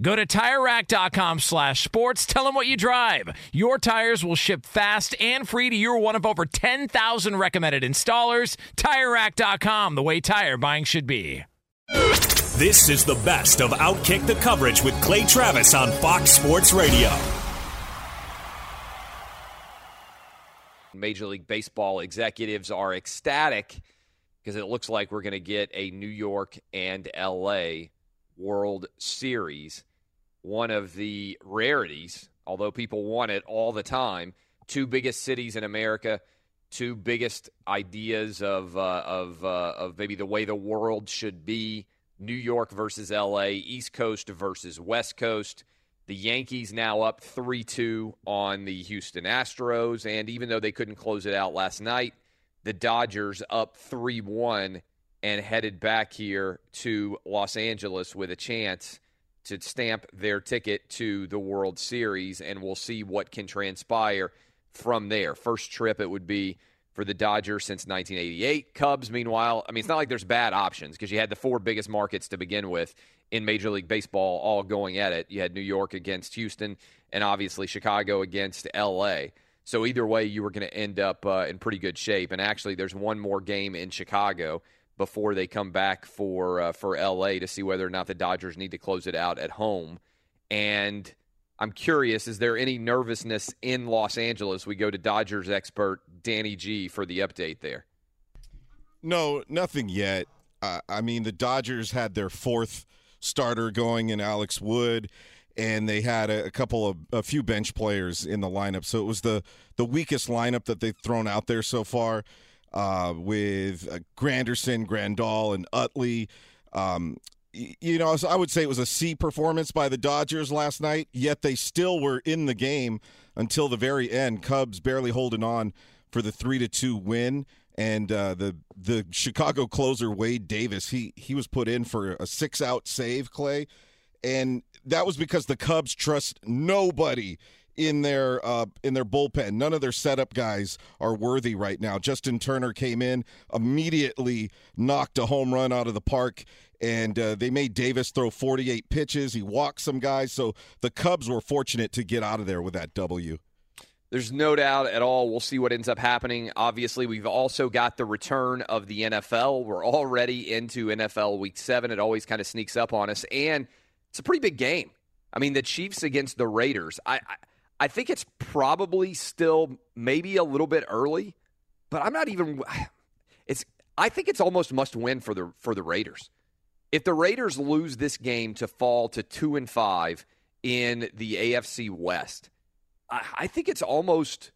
Go to TireRack.com slash sports. Tell them what you drive. Your tires will ship fast and free to your one of over 10,000 recommended installers. TireRack.com, the way tire buying should be. This is the best of Outkick the coverage with Clay Travis on Fox Sports Radio. Major League Baseball executives are ecstatic because it looks like we're going to get a New York and LA World Series. One of the rarities, although people want it all the time, two biggest cities in America, two biggest ideas of uh, of uh, of maybe the way the world should be. New York versus LA, East Coast versus West Coast. The Yankees now up 3 2 on the Houston Astros. And even though they couldn't close it out last night, the Dodgers up 3 1 and headed back here to Los Angeles with a chance to stamp their ticket to the World Series. And we'll see what can transpire from there. First trip, it would be for the Dodgers since 1988. Cubs, meanwhile, I mean, it's not like there's bad options because you had the four biggest markets to begin with in Major League Baseball all going at it. You had New York against Houston and obviously Chicago against LA. So either way, you were going to end up uh, in pretty good shape. And actually, there's one more game in Chicago before they come back for uh, for LA to see whether or not the Dodgers need to close it out at home. And I'm curious, is there any nervousness in Los Angeles? We go to Dodgers expert Danny G for the update there. No, nothing yet. Uh, I mean, the Dodgers had their fourth starter going in Alex Wood, and they had a, a, couple of a few bench players in the lineup. So it was the the weakest lineup that they've thrown out there so far, uh, with uh, Granderson, Grandal, and Utley. Um, you know, I would say it was a C performance by the Dodgers last night, yet they still were in the game until the very end. Cubs barely holding on for the three to two win. And uh, the the Chicago closer Wade Davis, he he was put in for a six out save, Clay, and that was because the Cubs trust nobody in their uh, in their bullpen. None of their setup guys are worthy right now. Justin Turner came in immediately, knocked a home run out of the park, and uh, they made Davis throw 48 pitches. He walked some guys, so the Cubs were fortunate to get out of there with that W. There's no doubt at all. We'll see what ends up happening. Obviously, we've also got the return of the NFL. We're already into NFL Week Seven. It always kind of sneaks up on us, and it's a pretty big game. I mean, the Chiefs against the Raiders. I, I, I think it's probably still maybe a little bit early, but I'm not even. It's. I think it's almost must win for the for the Raiders. If the Raiders lose this game to fall to two and five in the AFC West I, I think it's almost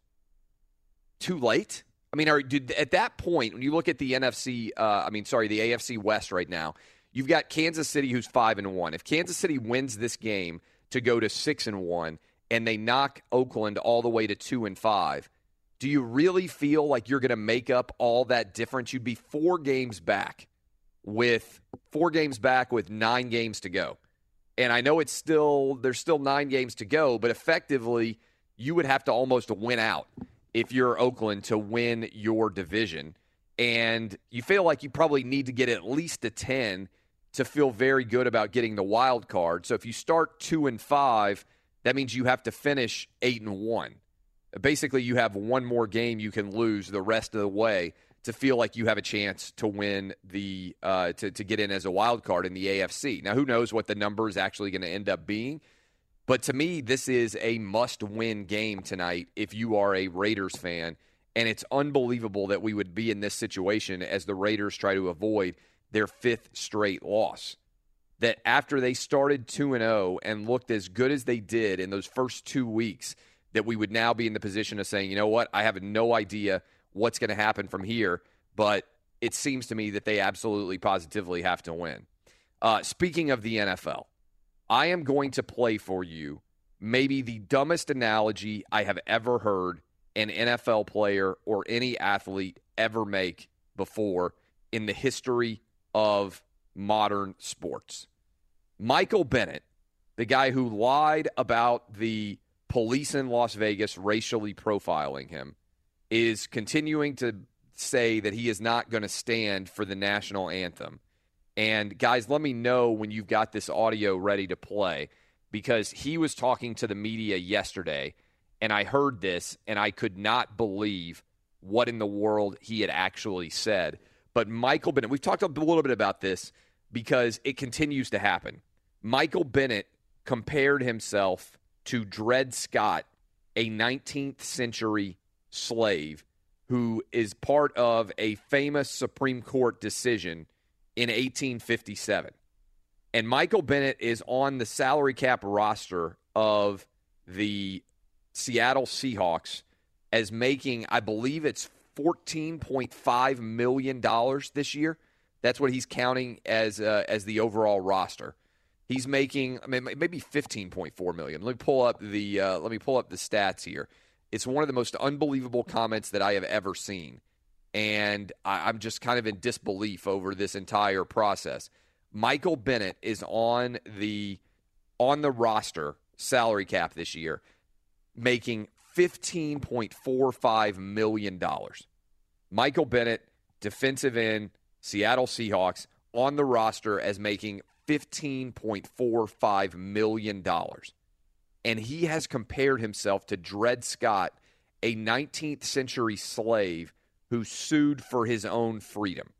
too late. I mean, are, did, at that point, when you look at the NFC, uh, I mean, sorry, the AFC West right now, you've got Kansas City who's five and one. If Kansas City wins this game to go to six and one, and they knock Oakland all the way to two and five, do you really feel like you're going to make up all that difference? You'd be four games back with four games back with nine games to go. And I know it's still there's still nine games to go, but effectively you would have to almost win out if you're Oakland to win your division. And you feel like you probably need to get at least a 10 to feel very good about getting the wild card. So if you start 2 and 5, that means you have to finish 8 and 1. Basically, you have one more game you can lose the rest of the way to feel like you have a chance to win the uh, to to get in as a wild card in the AFC. Now, who knows what the number is actually going to end up being? But to me, this is a must-win game tonight if you are a Raiders fan, and it's unbelievable that we would be in this situation as the Raiders try to avoid their fifth straight loss. That after they started 2 and 0 and looked as good as they did in those first 2 weeks, that we would now be in the position of saying, "You know what? I have no idea what's going to happen from here, but it seems to me that they absolutely positively have to win." Uh, speaking of the NFL, I am going to play for you maybe the dumbest analogy I have ever heard an NFL player or any athlete ever make before in the history of modern sports. Michael Bennett, the guy who lied about the police in Las Vegas racially profiling him, is continuing to say that he is not going to stand for the national anthem. And guys, let me know when you've got this audio ready to play because he was talking to the media yesterday and I heard this and I could not believe what in the world he had actually said. But Michael Bennett, we've talked a little bit about this because it continues to happen. Michael Bennett compared himself to Dred Scott, a 19th century slave who is part of a famous Supreme Court decision in 1857. And Michael Bennett is on the salary cap roster of the Seattle Seahawks as making, I believe it's $14.5 million this year. That's what he's counting as uh, as the overall roster. He's making I mean, maybe 15.4 million. Let me pull up the uh, let me pull up the stats here. It's one of the most unbelievable comments that I have ever seen and I, am just kind of in disbelief over this entire process. Michael Bennett is on the on the roster salary cap this year, making fifteen point four five million dollars. Michael Bennett, defensive end, Seattle Seahawks, on the roster as making fifteen point four five million dollars, and he has compared himself to Dred Scott, a 19th century slave who sued for his own freedom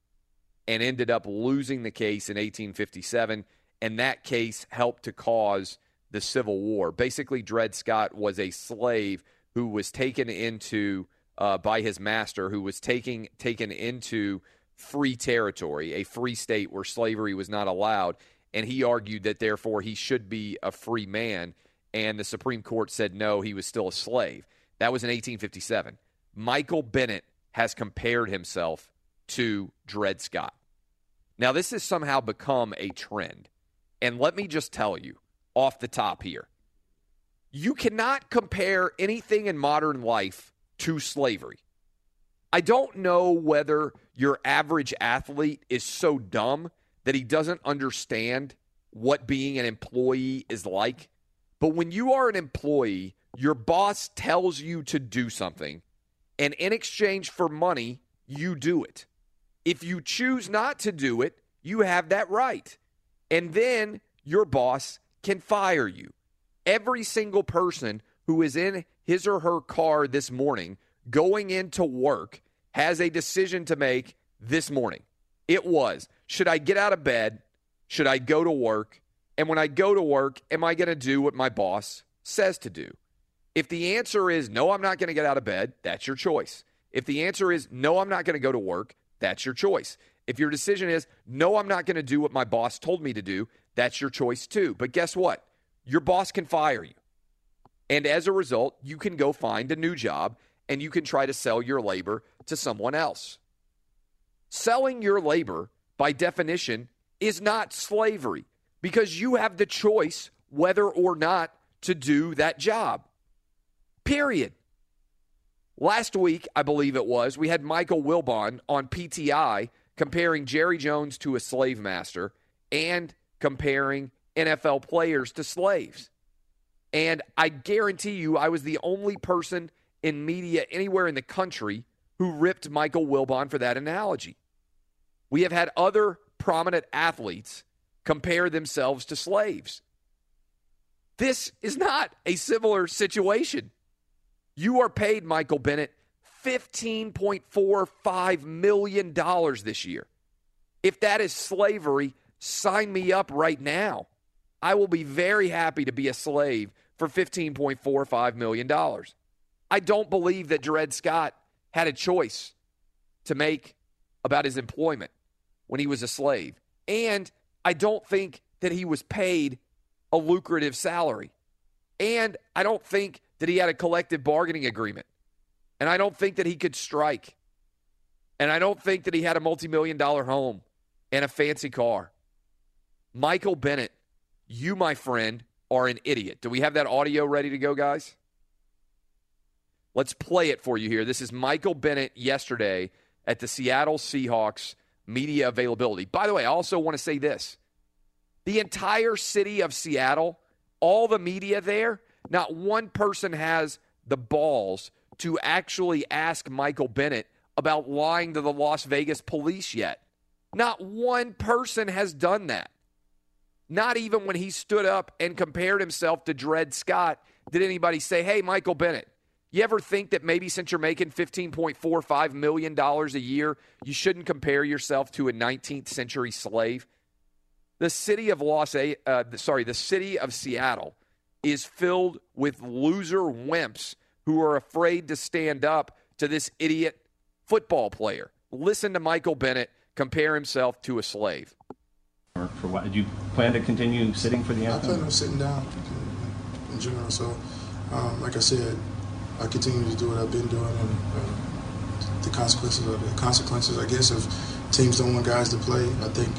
and ended up losing the case in 1857. And that case helped to cause the Civil War. Basically, Dred Scott was a slave who was taken into uh, by his master, who was taking taken into free territory, a free state where slavery was not allowed, and he argued that therefore he should be a free man. And the Supreme Court said no, he was still a slave. That was in 1857. Michael Bennett has compared himself to Dred Scott. Now, this has somehow become a trend. And let me just tell you off the top here you cannot compare anything in modern life to slavery. I don't know whether your average athlete is so dumb that he doesn't understand what being an employee is like. But when you are an employee, your boss tells you to do something and in exchange for money, you do it. If you choose not to do it, you have that right. And then your boss can fire you. Every single person who is in his or her car this morning going into work has a decision to make this morning. It was should I get out of bed? Should I go to work? And when I go to work, am I going to do what my boss says to do? If the answer is no, I'm not going to get out of bed, that's your choice. If the answer is no, I'm not going to go to work, that's your choice. If your decision is no, I'm not going to do what my boss told me to do, that's your choice too. But guess what? Your boss can fire you. And as a result, you can go find a new job and you can try to sell your labor to someone else. Selling your labor, by definition, is not slavery because you have the choice whether or not to do that job. Period. Last week, I believe it was, we had Michael Wilbon on PTI comparing Jerry Jones to a slave master and comparing NFL players to slaves. And I guarantee you, I was the only person in media anywhere in the country who ripped Michael Wilbon for that analogy. We have had other prominent athletes compare themselves to slaves. This is not a similar situation. You are paid, Michael Bennett, $15.45 million this year. If that is slavery, sign me up right now. I will be very happy to be a slave for $15.45 million. I don't believe that Dred Scott had a choice to make about his employment when he was a slave. And I don't think that he was paid a lucrative salary. And I don't think that he had a collective bargaining agreement. And I don't think that he could strike. And I don't think that he had a multi million dollar home and a fancy car. Michael Bennett, you, my friend, are an idiot. Do we have that audio ready to go, guys? Let's play it for you here. This is Michael Bennett yesterday at the Seattle Seahawks media availability. By the way, I also want to say this the entire city of Seattle, all the media there, not one person has the balls to actually ask Michael Bennett about lying to the Las Vegas police yet. Not one person has done that. Not even when he stood up and compared himself to Dred Scott did anybody say, hey, Michael Bennett, you ever think that maybe since you're making $15.45 million a year, you shouldn't compare yourself to a 19th century slave? The city of Los A- uh, sorry, the city of Seattle is filled with loser wimps who are afraid to stand up to this idiot football player. Listen to Michael Bennett compare himself to a slave. Or for what? Did you plan to continue sitting for the I anthem? plan on sitting down in general. So, um, like I said, I continue to do what I've been doing, and uh, the consequences of the consequences, I guess, of teams don't want guys to play. I think,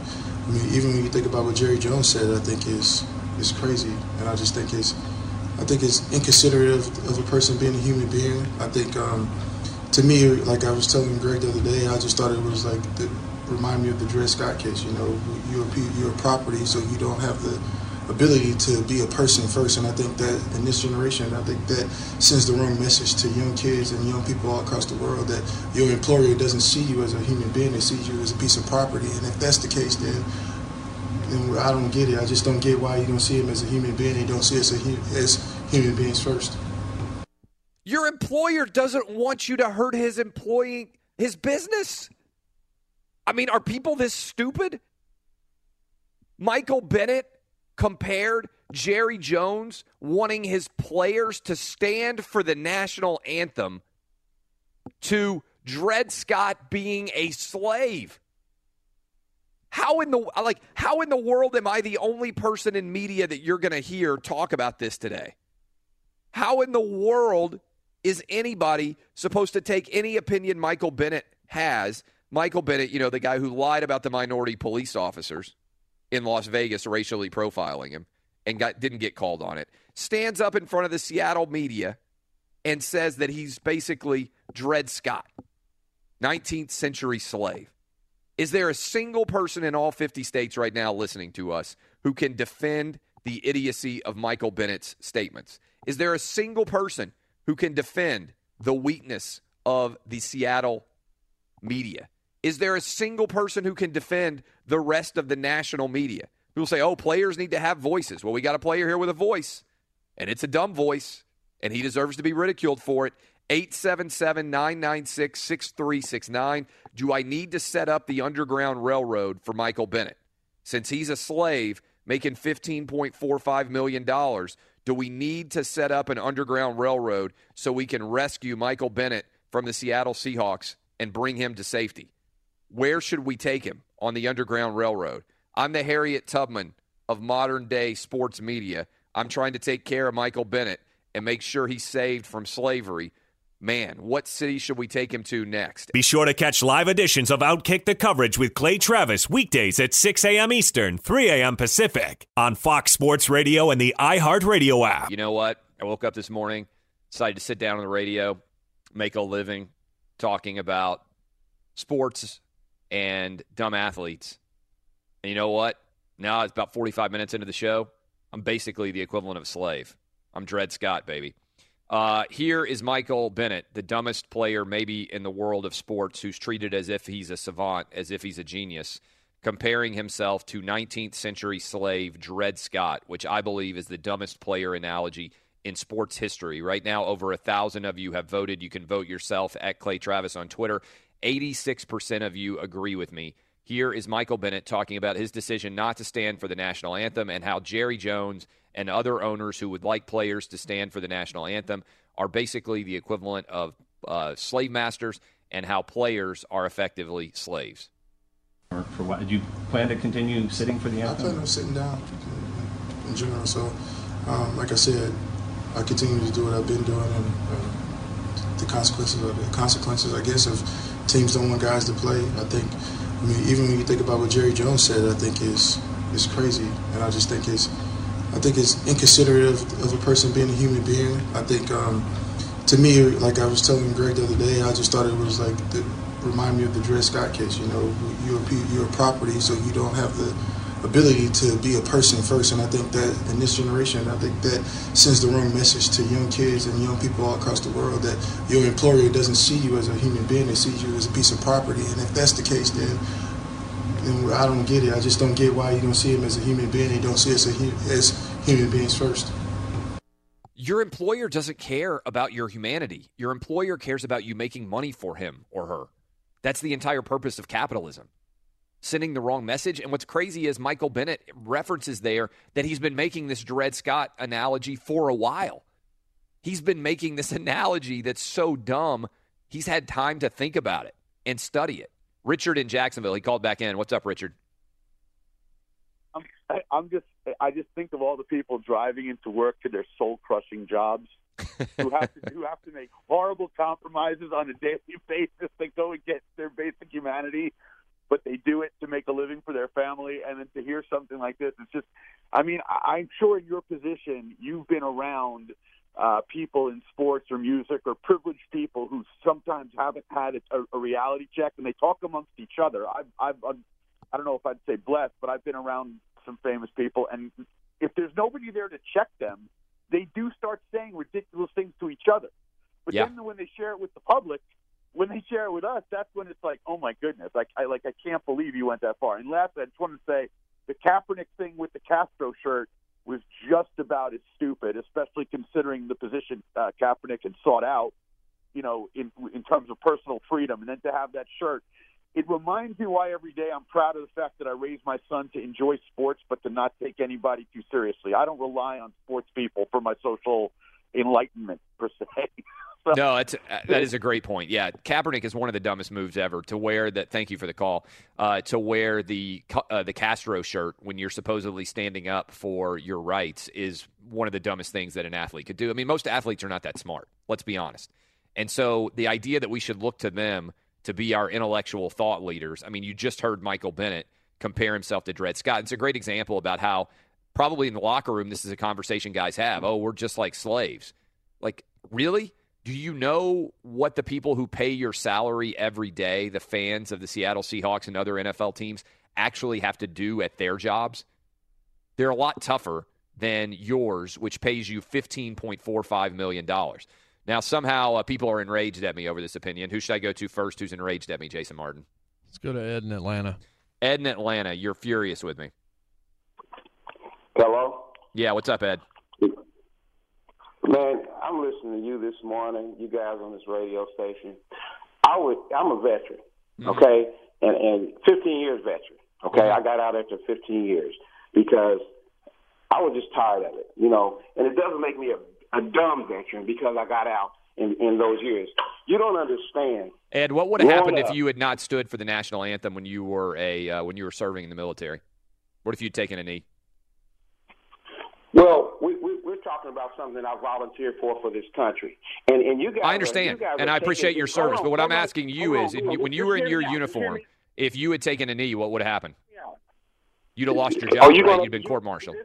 I mean, even when you think about what Jerry Jones said, I think is is crazy, and I just think it's, I think it's inconsiderate of, of a person being a human being. I think, um, to me, like I was telling Greg the other day, I just thought it was like the, remind me of the Dred Scott case. You know, you're a, you're a property, so you don't have the ability to be a person first. And I think that in this generation, I think that sends the wrong message to young kids and young people all across the world that your employer doesn't see you as a human being; they see you as a piece of property. And if that's the case, then then I don't get it. I just don't get why you don't see him as a human being. You don't see us as, as human beings first. Your employer doesn't want you to hurt his employee, his business. I mean, are people this stupid? Michael Bennett compared Jerry Jones wanting his players to stand for the national anthem to Dred Scott being a slave. How in the like how in the world am I the only person in media that you're going to hear talk about this today? How in the world is anybody supposed to take any opinion Michael Bennett has? Michael Bennett, you know, the guy who lied about the minority police officers in Las Vegas racially profiling him and got didn't get called on it. Stands up in front of the Seattle media and says that he's basically Dred Scott, 19th century slave. Is there a single person in all 50 states right now listening to us who can defend the idiocy of Michael Bennett's statements? Is there a single person who can defend the weakness of the Seattle media? Is there a single person who can defend the rest of the national media? People say, oh, players need to have voices. Well, we got a player here with a voice, and it's a dumb voice, and he deserves to be ridiculed for it. 877 996 6369. Do I need to set up the Underground Railroad for Michael Bennett? Since he's a slave making $15.45 million, do we need to set up an Underground Railroad so we can rescue Michael Bennett from the Seattle Seahawks and bring him to safety? Where should we take him on the Underground Railroad? I'm the Harriet Tubman of modern day sports media. I'm trying to take care of Michael Bennett and make sure he's saved from slavery. man, what city should we take him to next? Be sure to catch live editions of Outkick the coverage with Clay Travis weekdays at 6 a.m. Eastern, 3 a.m. Pacific on Fox Sports Radio and the iHeartRadio app. You know what? I woke up this morning, decided to sit down on the radio, make a living talking about sports and dumb athletes. And you know what? Now it's about 45 minutes into the show. I'm basically the equivalent of a slave. I'm Dred Scott, baby. Uh, here is Michael Bennett, the dumbest player maybe in the world of sports, who's treated as if he's a savant, as if he's a genius, comparing himself to 19th century slave Dred Scott, which I believe is the dumbest player analogy in sports history. Right now, over a thousand of you have voted. You can vote yourself at Clay Travis on Twitter. 86% of you agree with me. Here is Michael Bennett talking about his decision not to stand for the national anthem and how Jerry Jones and other owners who would like players to stand for the national anthem are basically the equivalent of uh, slave masters and how players are effectively slaves. Or for what? Did you plan to continue sitting for the anthem? I anthem? plan on sitting down in general. So, um, like I said, I continue to do what I've been doing, and uh, the consequences of the consequences, I guess, of teams don't want guys to play. I think, I mean, even when you think about what Jerry Jones said, I think is is crazy, and I just think it's, I think it's inconsiderate of, of a person being a human being. I think, um, to me, like I was telling Greg the other day, I just thought it was like the, remind me of the Dred Scott case. You know, you're a, you're a property, so you don't have the ability to be a person first. And I think that in this generation, I think that sends the wrong message to young kids and young people all across the world that your employer doesn't see you as a human being; they see you as a piece of property. And if that's the case, then then I don't get it. I just don't get why you don't see him as a human being. You don't see us as, as human beings first. Your employer doesn't care about your humanity. Your employer cares about you making money for him or her. That's the entire purpose of capitalism. Sending the wrong message. And what's crazy is Michael Bennett references there that he's been making this Dred Scott analogy for a while. He's been making this analogy that's so dumb, he's had time to think about it and study it. Richard in Jacksonville, he called back in. What's up, Richard? Um, I'm, I- I'm just, I just think of all the people driving into work to their soul crushing jobs who have to who have to make horrible compromises on a daily basis to go against their basic humanity, but they do it to make a living for their family. And then to hear something like this, it's just, I mean, I- I'm sure in your position, you've been around uh, people in sports or music or privileged people who sometimes haven't had a, a reality check, and they talk amongst each other. I've, I've, I don't know if I'd say blessed, but I've been around some famous people, and if there's nobody there to check them, they do start saying ridiculous things to each other. But Yeah. then when they share it with the public, when they share it with us, that's when it's like, oh my goodness, like I like I can't believe you went that far. And last, I just want to say the Kaepernick thing with the Castro shirt was just about as stupid, especially considering the position uh, Kaepernick had sought out, you know, in in terms of personal freedom, and then to have that shirt. It reminds me why every day I'm proud of the fact that I raised my son to enjoy sports, but to not take anybody too seriously. I don't rely on sports people for my social enlightenment per se. So- No, that's, uh, that is a great point. Yeah, Kaepernick is one of the dumbest moves ever to wear that. Thank you for the call. Uh, to wear the uh, the Castro shirt when you're supposedly standing up for your rights is one of the dumbest things that an athlete could do. I mean, most athletes are not that smart. Let's be honest. And so the idea that we should look to them to be our intellectual thought leaders. I mean, you just heard Michael Bennett compare himself to Dred Scott. It's a great example about how probably in the locker room this is a conversation guys have. Oh, we're just like slaves. Like, really? Do you know what the people who pay your salary every day, the fans of the Seattle Seahawks and other NFL teams, actually have to do at their jobs? They're a lot tougher than yours, which pays you $15.45 million. Now, somehow uh, people are enraged at me over this opinion. Who should I go to first? Who's enraged at me? Jason Martin. Let's go to Ed in Atlanta. Ed in Atlanta, you're furious with me. Hello? Yeah, what's up, Ed? Man, I'm listening to you this morning, you guys on this radio station. I would I'm a veteran, okay? And and 15 years veteran. Okay? I got out after 15 years because I was just tired of it, you know. And it doesn't make me a, a dumb veteran because I got out in, in those years. You don't understand. Ed, what would have happened if you had not stood for the national anthem when you were a uh, when you were serving in the military? What if you'd taken a knee? Well, we, we we're talking about something I volunteered for for this country, and and you guys. I are- understand, you guys and I appreciate your service. on, But what I'm on, asking you is, on, you- when you were in your out. Uniform, if you had taken a knee, what would have happened? You'd have lost your Oh, job. you right? gonna- You'd been court-martialed.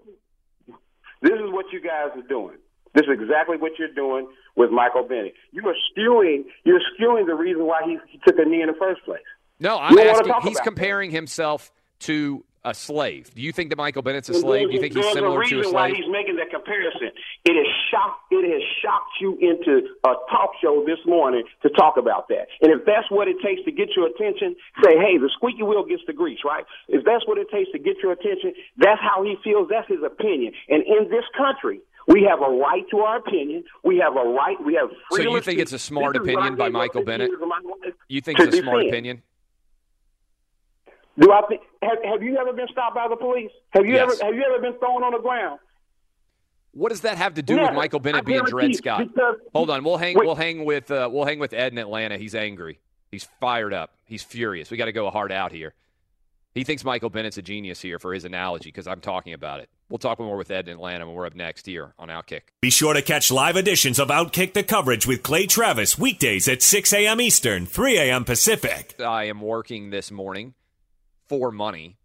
This is what you guys are doing. This is exactly what you're doing with Michael Bennett. You are skewing. You're skewing the reason why he, he took a knee in the first place. No, I'm asking. He's comparing himself to a slave. Do you think that Michael Bennett's a slave? Do you think he's there's similar a to a reason why slave? he's making that comparison. It has shocked. It has shocked you into a talk show this morning to talk about that. And if that's what it takes to get your attention, say, "Hey, the squeaky wheel gets the grease," right? If that's what it takes to get your attention, that's how he feels. That's his opinion. And in this country. We have a right to our opinion. We have a right. We have So freedom you think it's a smart This is what opinion by Michael Bennett? years of my life You think it's a smart opinion? Do I think? Have, have you ever been stopped by the police? Have you Yes. ever? Have you ever been thrown on the ground? What does that have to do with Never. Michael I Bennett being Dred guarantee Scott? because- Hold on, we'll hang. Wait. We'll hang with. Uh, we'll hang with Ed in Atlanta. He's angry. He's fired up. He's furious. We got to go hard out here. He thinks Michael Bennett's a genius here for his analogy because I'm talking about it. We'll talk more with Ed in Atlanta when we're up next here on Outkick. Be sure to catch live editions of Outkick the coverage with Clay Travis weekdays at 6 a.m. Eastern, 3 a.m. Pacific. I am working this morning for money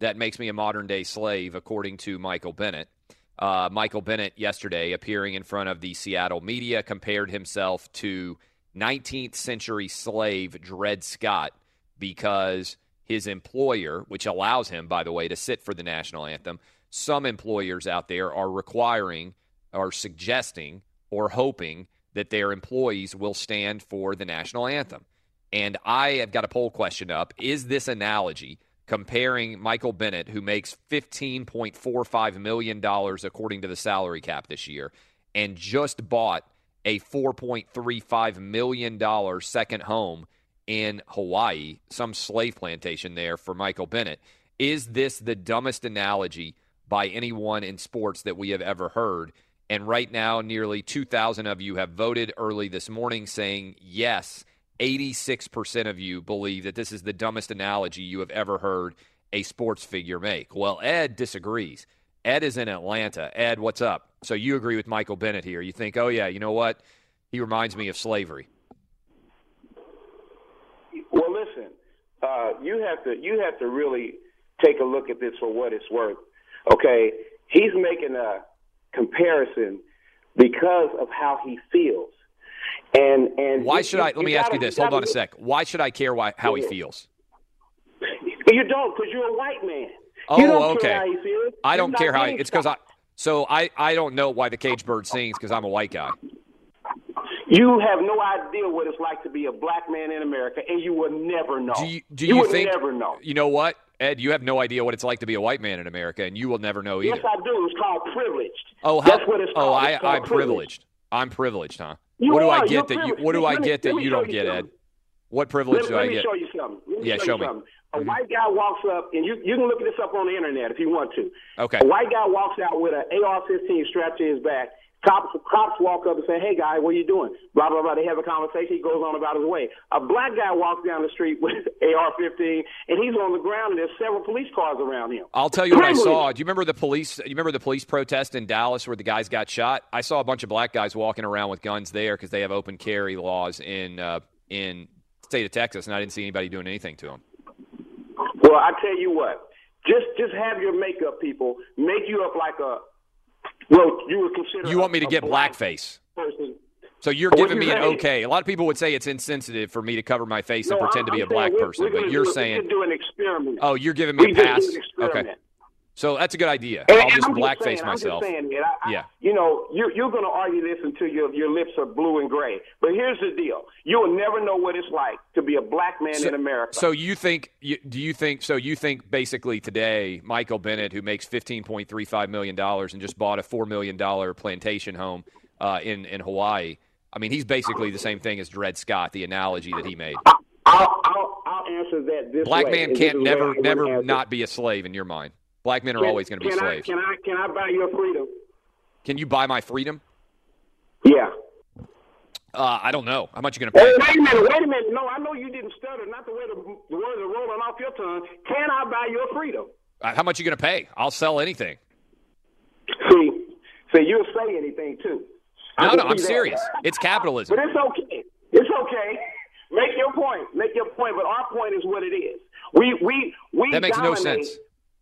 that makes me a modern day slave, according to Michael Bennett. Uh, Michael Bennett yesterday, appearing in front of the Seattle media, compared himself to 19th century slave Dred Scott because his employer, which allows him, by the way, to sit for the national anthem, some employers out there are requiring or suggesting or hoping that their employees will stand for the national anthem. And I have got a poll question up. Is this analogy comparing Michael Bennett, who makes $15.45 million according to the salary cap this year, and just bought a $4.35 million second home in Hawaii, some slave plantation there for Michael Bennett? Is this the dumbest analogy by anyone in sports that we have ever heard? And right now, nearly 2,000 of you have voted early this morning saying yes. 86% of you believe that this is the dumbest analogy you have ever heard a sports figure make. Well, Ed disagrees. Ed is in Atlanta. Ed, what's up? So you agree with Michael Bennett here. You think, oh, yeah, you know what? He reminds me of slavery. Well, listen, uh, you have to you have to really take a look at this for what it's worth. Okay, he's making a comparison because of how he feels, and and Why you- should I? Let me ask gotta- you this. gotta Hold on a sec. Why should I care why, how he mm-hmm. feels? You don't, because you're a white man. Oh, you don't okay. Care how he feels. I don't care how being it's because I. So I, I don't know why the cage bird sings because I'm a white guy. You have no idea what it's like to be a black man in America, and you will never know. Do you, do you, would think? never know. You know what, Ed? You have no idea what it's like to be a white man in America, and you will never know either. Yes, I do. It's called privileged. oh, how, that's what it's oh, called. I, It's called I'm privilege. privileged. I'm privileged, huh? You what do I get that you? What do I me, get that you don't get, Ed? What privilege let, do let I me get? show you something. Let me Yeah, show, show me. something. A mm-hmm. white guy walks up, and you you can look this up on the internet if you want to. Okay. A white guy walks out with an AR-15 strapped to his back. Cops cops walk up and say, "Hey, guy, what are you doing?" Blah blah blah. They have a conversation. He goes on about his way. A black guy walks down the street with AR-15, and he's on the ground, and there's several police cars around him. I'll tell you what I saw. Do you remember the police? You remember the police protest in Dallas where the guys got shot? I saw a bunch of black guys walking around with guns there because they have open carry laws in uh, in the state of Texas, and I didn't see anybody doing anything to them. Well, I tell you what, just just have your makeup people make you up like a well, you would consider. You want me to get blackface? person. So you're giving me an okay. A lot of people would say it's insensitive for me to cover my face and pretend to I'm- be a I'm black saying we're- person, we're but you're do, saying, do an experiment. oh, you're giving me we a pass. Okay. So that's a good idea. And- I'll just I'm blackface saying, myself. Saying, man, I, I, Yeah. You know, you're, you're going to argue this until your your lips are blue and gray. But here's the deal: you will never know what it's like to be a black man So, in America. so you think? You, do you think? So you think basically today, Michael Bennett, who makes fifteen point three five million dollars and just bought a four million dollar plantation home uh, in in Hawaii. I mean, he's basically the same thing as Dred Scott. The analogy that he made. I'll, I'll, I'll answer that this Black way, man can't is the way I never never not be a slave in your mind. Black men are Can- always going to be can slaves. I, can I can I buy your freedom? Can you buy my freedom? Yeah. Uh, I don't know. How much you going to pay? Wait a minute, wait a minute. No, I know you didn't stutter. Not the way the, the words are rolling off your tongue. Can I buy your freedom? Uh, how much you going to pay? I'll sell anything. See, see, you'll say anything too. No, no, I'm see that. serious. It's capitalism. But it's okay. It's okay. Make your point. Make your point. But our point is what it is. We we we That makes no sense.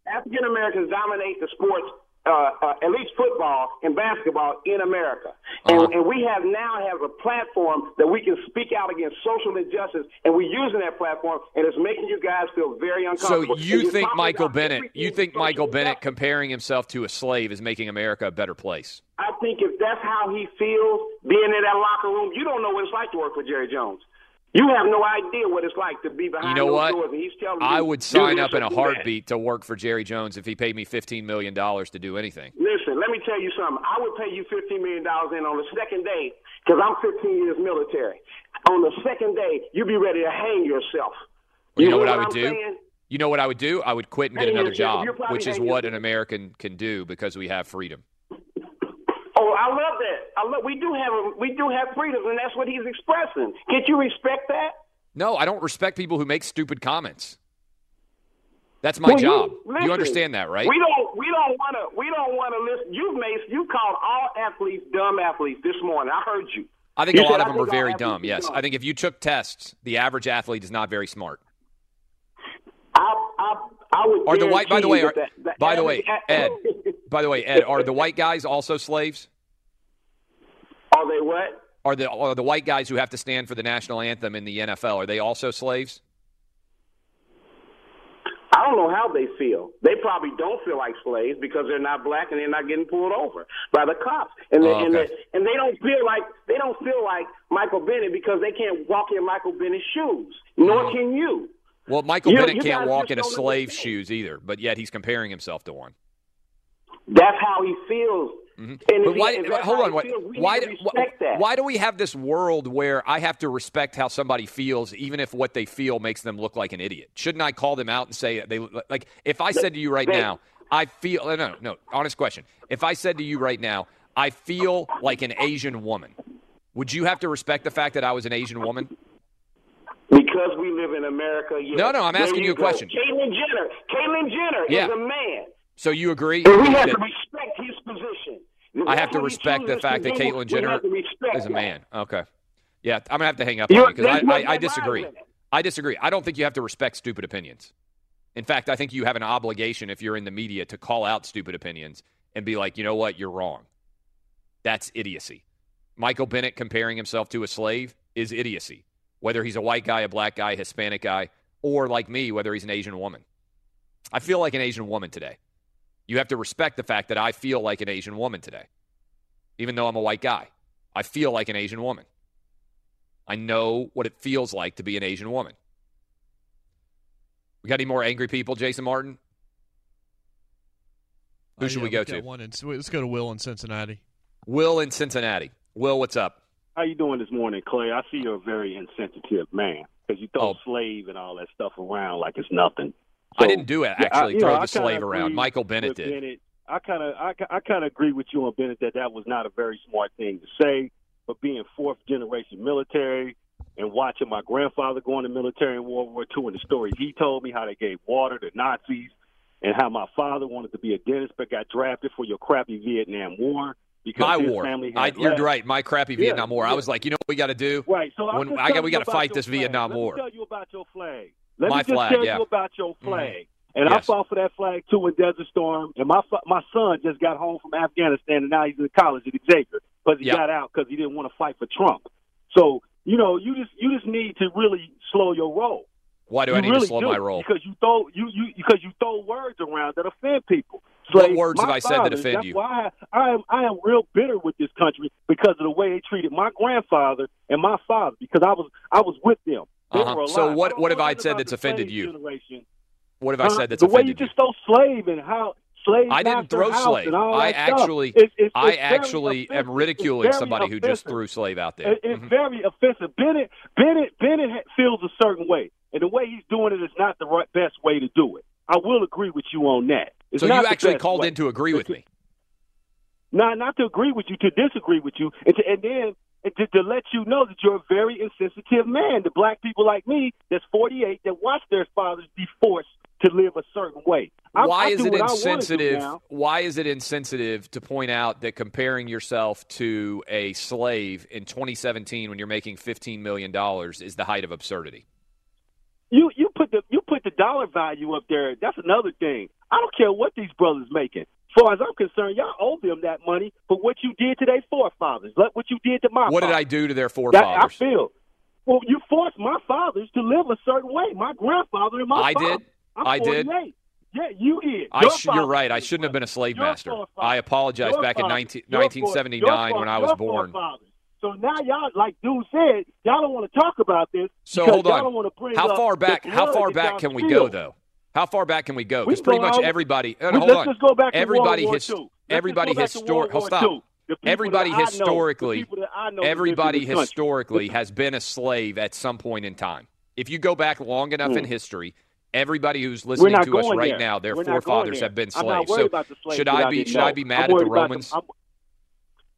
African Americans dominate the sports, uh, uh, at least football and basketball in America, and, Uh-huh. and we have now have a platform that we can speak out against social injustice, and we're using that platform, and it's making you guys feel very uncomfortable. So you're think Michael Bennett? You think Michael Bennett comparing himself to a slave is making America a better place? I think if that's how he feels, being in that locker room, you don't know what it's like to work for Jerry Jones. You have no idea what it's like to be behind You know those what? doors, and he's telling I you, would sign up in a do that. heartbeat to work for Jerry Jones if he paid me $15 million to do anything. Listen, let me tell you something. I would pay you $15 million in on the second day because I'm 15 years military. On the second day, you'd be ready to hang yourself. You, know hear what I would I'm do? saying? You know what I would do? I would quit and get another yourself. job, which is what an. American can do because we have freedom. Oh, I love that. I love. We do have a, we do have freedoms, and that's what he's expressing. Can't you respect that? No, I don't respect people who make stupid comments. That's my Well, you- job. listen, you understand that, right? We don't we don't want to we don't want to listen. You made you called all athletes dumb athletes this morning. I heard you. I think You a lot of "I them are very dumb. Yes, dumb." I think if you took tests, the average athlete is not very smart. I would. Are the white? By the way, are, you that by the way, Ed. By the way, Ed, are the white guys also slaves? Are they what? Are the are the white guys who have to stand for the national anthem in the NFL? Are they also slaves? I don't know how they feel. They probably don't feel like slaves because they're not black and they're not getting pulled over by the cops, and they, Oh, and, they, and they don't feel like they don't feel like Michael Bennett because they can't walk in Michael Bennett's shoes. Nor Mm-hmm. can you. Well, Michael You- Bennett you can't walk in a don't slave's shoes either, but yet he's comparing himself to one. That's how he feels. Mm-hmm. And But he- why? hold on. Why? feels, Why, do- why do we have this world where I have to respect how somebody feels, even if what they feel makes them look like an idiot? Shouldn't I call them out and say they like? If I said to you right They- now, I feel no, no, no. Honest question. If I said to you right now, I feel like an Asian woman, would you have to respect the fact that I was an Asian woman? Because we live in America. Yes. No, no, I'm asking you a go. question. Caitlyn Jenner. Caitlyn Jenner Yeah. is a man. So you agree? And we have that- to respect his position. I have to That's what he respect the fact that. Caitlyn Jenner have to respect is a that. man. Okay. Yeah, I'm gonna have to hang up You're- on you because I, I, I disagree. I disagree. I don't think you have to respect stupid opinions. In fact, I think you have an obligation if you're in the media to call out stupid opinions and be like, you know what, you're wrong. That's idiocy. Michael Bennett comparing himself to a slave is idiocy. Whether he's a white guy, a black guy, Hispanic guy, or like me, whether he's an Asian woman. I feel like an Asian woman today. You have to respect the fact that I feel like an Asian woman today, even though I'm a white guy. I feel like an Asian woman. I know what it feels like to be an Asian woman. We got any more angry people, Jason Martin? Who Oh, should yeah, we go we've to? One in, let's go to Will in Cincinnati. Will in Cincinnati. Will, what's up? How you doing this morning, Clay? I see you're a very insensitive man because you throw Oh. slave and all that stuff around like it's nothing. I didn't do it. yeah, I- Actually, throw know, the slave around. Michael Bennett did. Bennett. I kind of, I, I kind of agree with you on Bennett that that was not a very smart thing to say. But being fourth generation military and watching my grandfather go in the military in World War II and the stories he told me how they gave water to Nazis and how my father wanted to be a dentist but got drafted for your crappy Vietnam War because My war. family I, you're left. right. My crappy Yeah, Vietnam War. I was like, you know what we got to do? Right. So When I got, we got to fight this flag. Vietnam Let War. me tell you about your flag. Let My me just flag, tell yeah. you about your Mhm. flag. And Yes. I fought for that flag too in Desert Storm. And my my son just got home from Afghanistan, and now he's in college at Xavier because he Yep. got out because he didn't want to fight for Trump. So you know, you just you just need to really slow your roll. Why do you I need really to slow do, my roll? Because you throw you you because you throw words around that offend people. What words have I said offend that's you? Why I, I am I am real bitter with this country because of the way they treated my grandfather and my father because I was I was with them. Uh-huh. So what- what have I said that's offended you? Generation. What have I Uh, said that's the way offended you you? just throw slave and how slave I didn't throw slave. I actually, It's- it's- I it's actually offensive. am ridiculing somebody who just threw slave out there. It- It's Mhm. very offensive. Bennett, Bennett, Bennett feels a certain way, and the way he's doing it is not the right, best way to do it. I will agree with you on that. It's So you actually called way. in to agree with me. Not not to agree with you, to disagree with you, and, to, and then and to, to let you know that you're a very insensitive man. The black people like me, that's 48, that watch their fathers be forced to live a certain way. I, why I is it what I wanna do insensitive? Why is it insensitive to point out that comparing yourself to a slave in 2017 when you're making 15 million dollars is the height of absurdity? You you put the you the dollar value up there. That's another thing. I don't care what these brothers making. As far as I'm concerned, y'all owe them that money for what you did to their forefathers. Like what you did to my. What did. I do to their That, I feel. Well, you forced my fathers to live a certain way. My grandfather and my I father. did. I'm I did. Yeah, you did. I sh- you're right. I shouldn't have been a slave master. I apologize. Your Back in father- 19, 1979 your when I was born. forefathers. So now y'all, like dude said, y'all don't want to talk about this. So hold y'all on. don't want to bring How far back? How far back can we go though? How far back can we go? Because pretty much everybody. we- hold let's on. just go back to everybody his, everybody historic. Hold stop. The Everybody that I know, the historically, people that I know that live in everybody historically has been a slave at some point in time. If you go back long enough in Mm. history, everybody who's listening to us right there. now, their We're forefathers have been I'm slaves. So the slaves should I be should know. I be I'm mad at the Romans? I'm,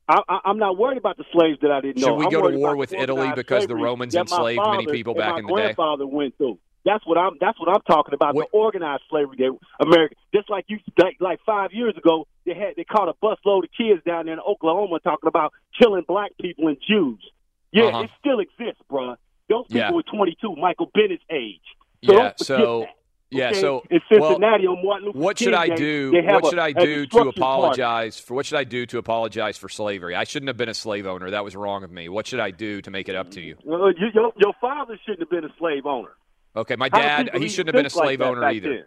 I, I, I'm not worried about the slaves that I didn't know. Should we go to war with Italy because the Romans enslaved many people back in the day? My grandfather went through. That's what I'm. That's what I'm talking about. The organized slavery that America. Just like you, like, like five years ago, they had they caught a busload of kids down there in Oklahoma talking about killing black people and Jews. Yeah, Uh-huh. it still exists, bruh. Those people Yeah. were 22, Michael Bennett's age. So yeah. So that, yeah. okay? So in well, on Martin Luther what King should I Day, do? What should I a do to destruction party. apologize for? What should I do to apologize for slavery? I shouldn't have been a slave owner. That was wrong of me. What should I do to make it up to you? Well, you, your, your father shouldn't have been a slave owner. Okay, my dad, he shouldn't have been a think like slave owner either. then?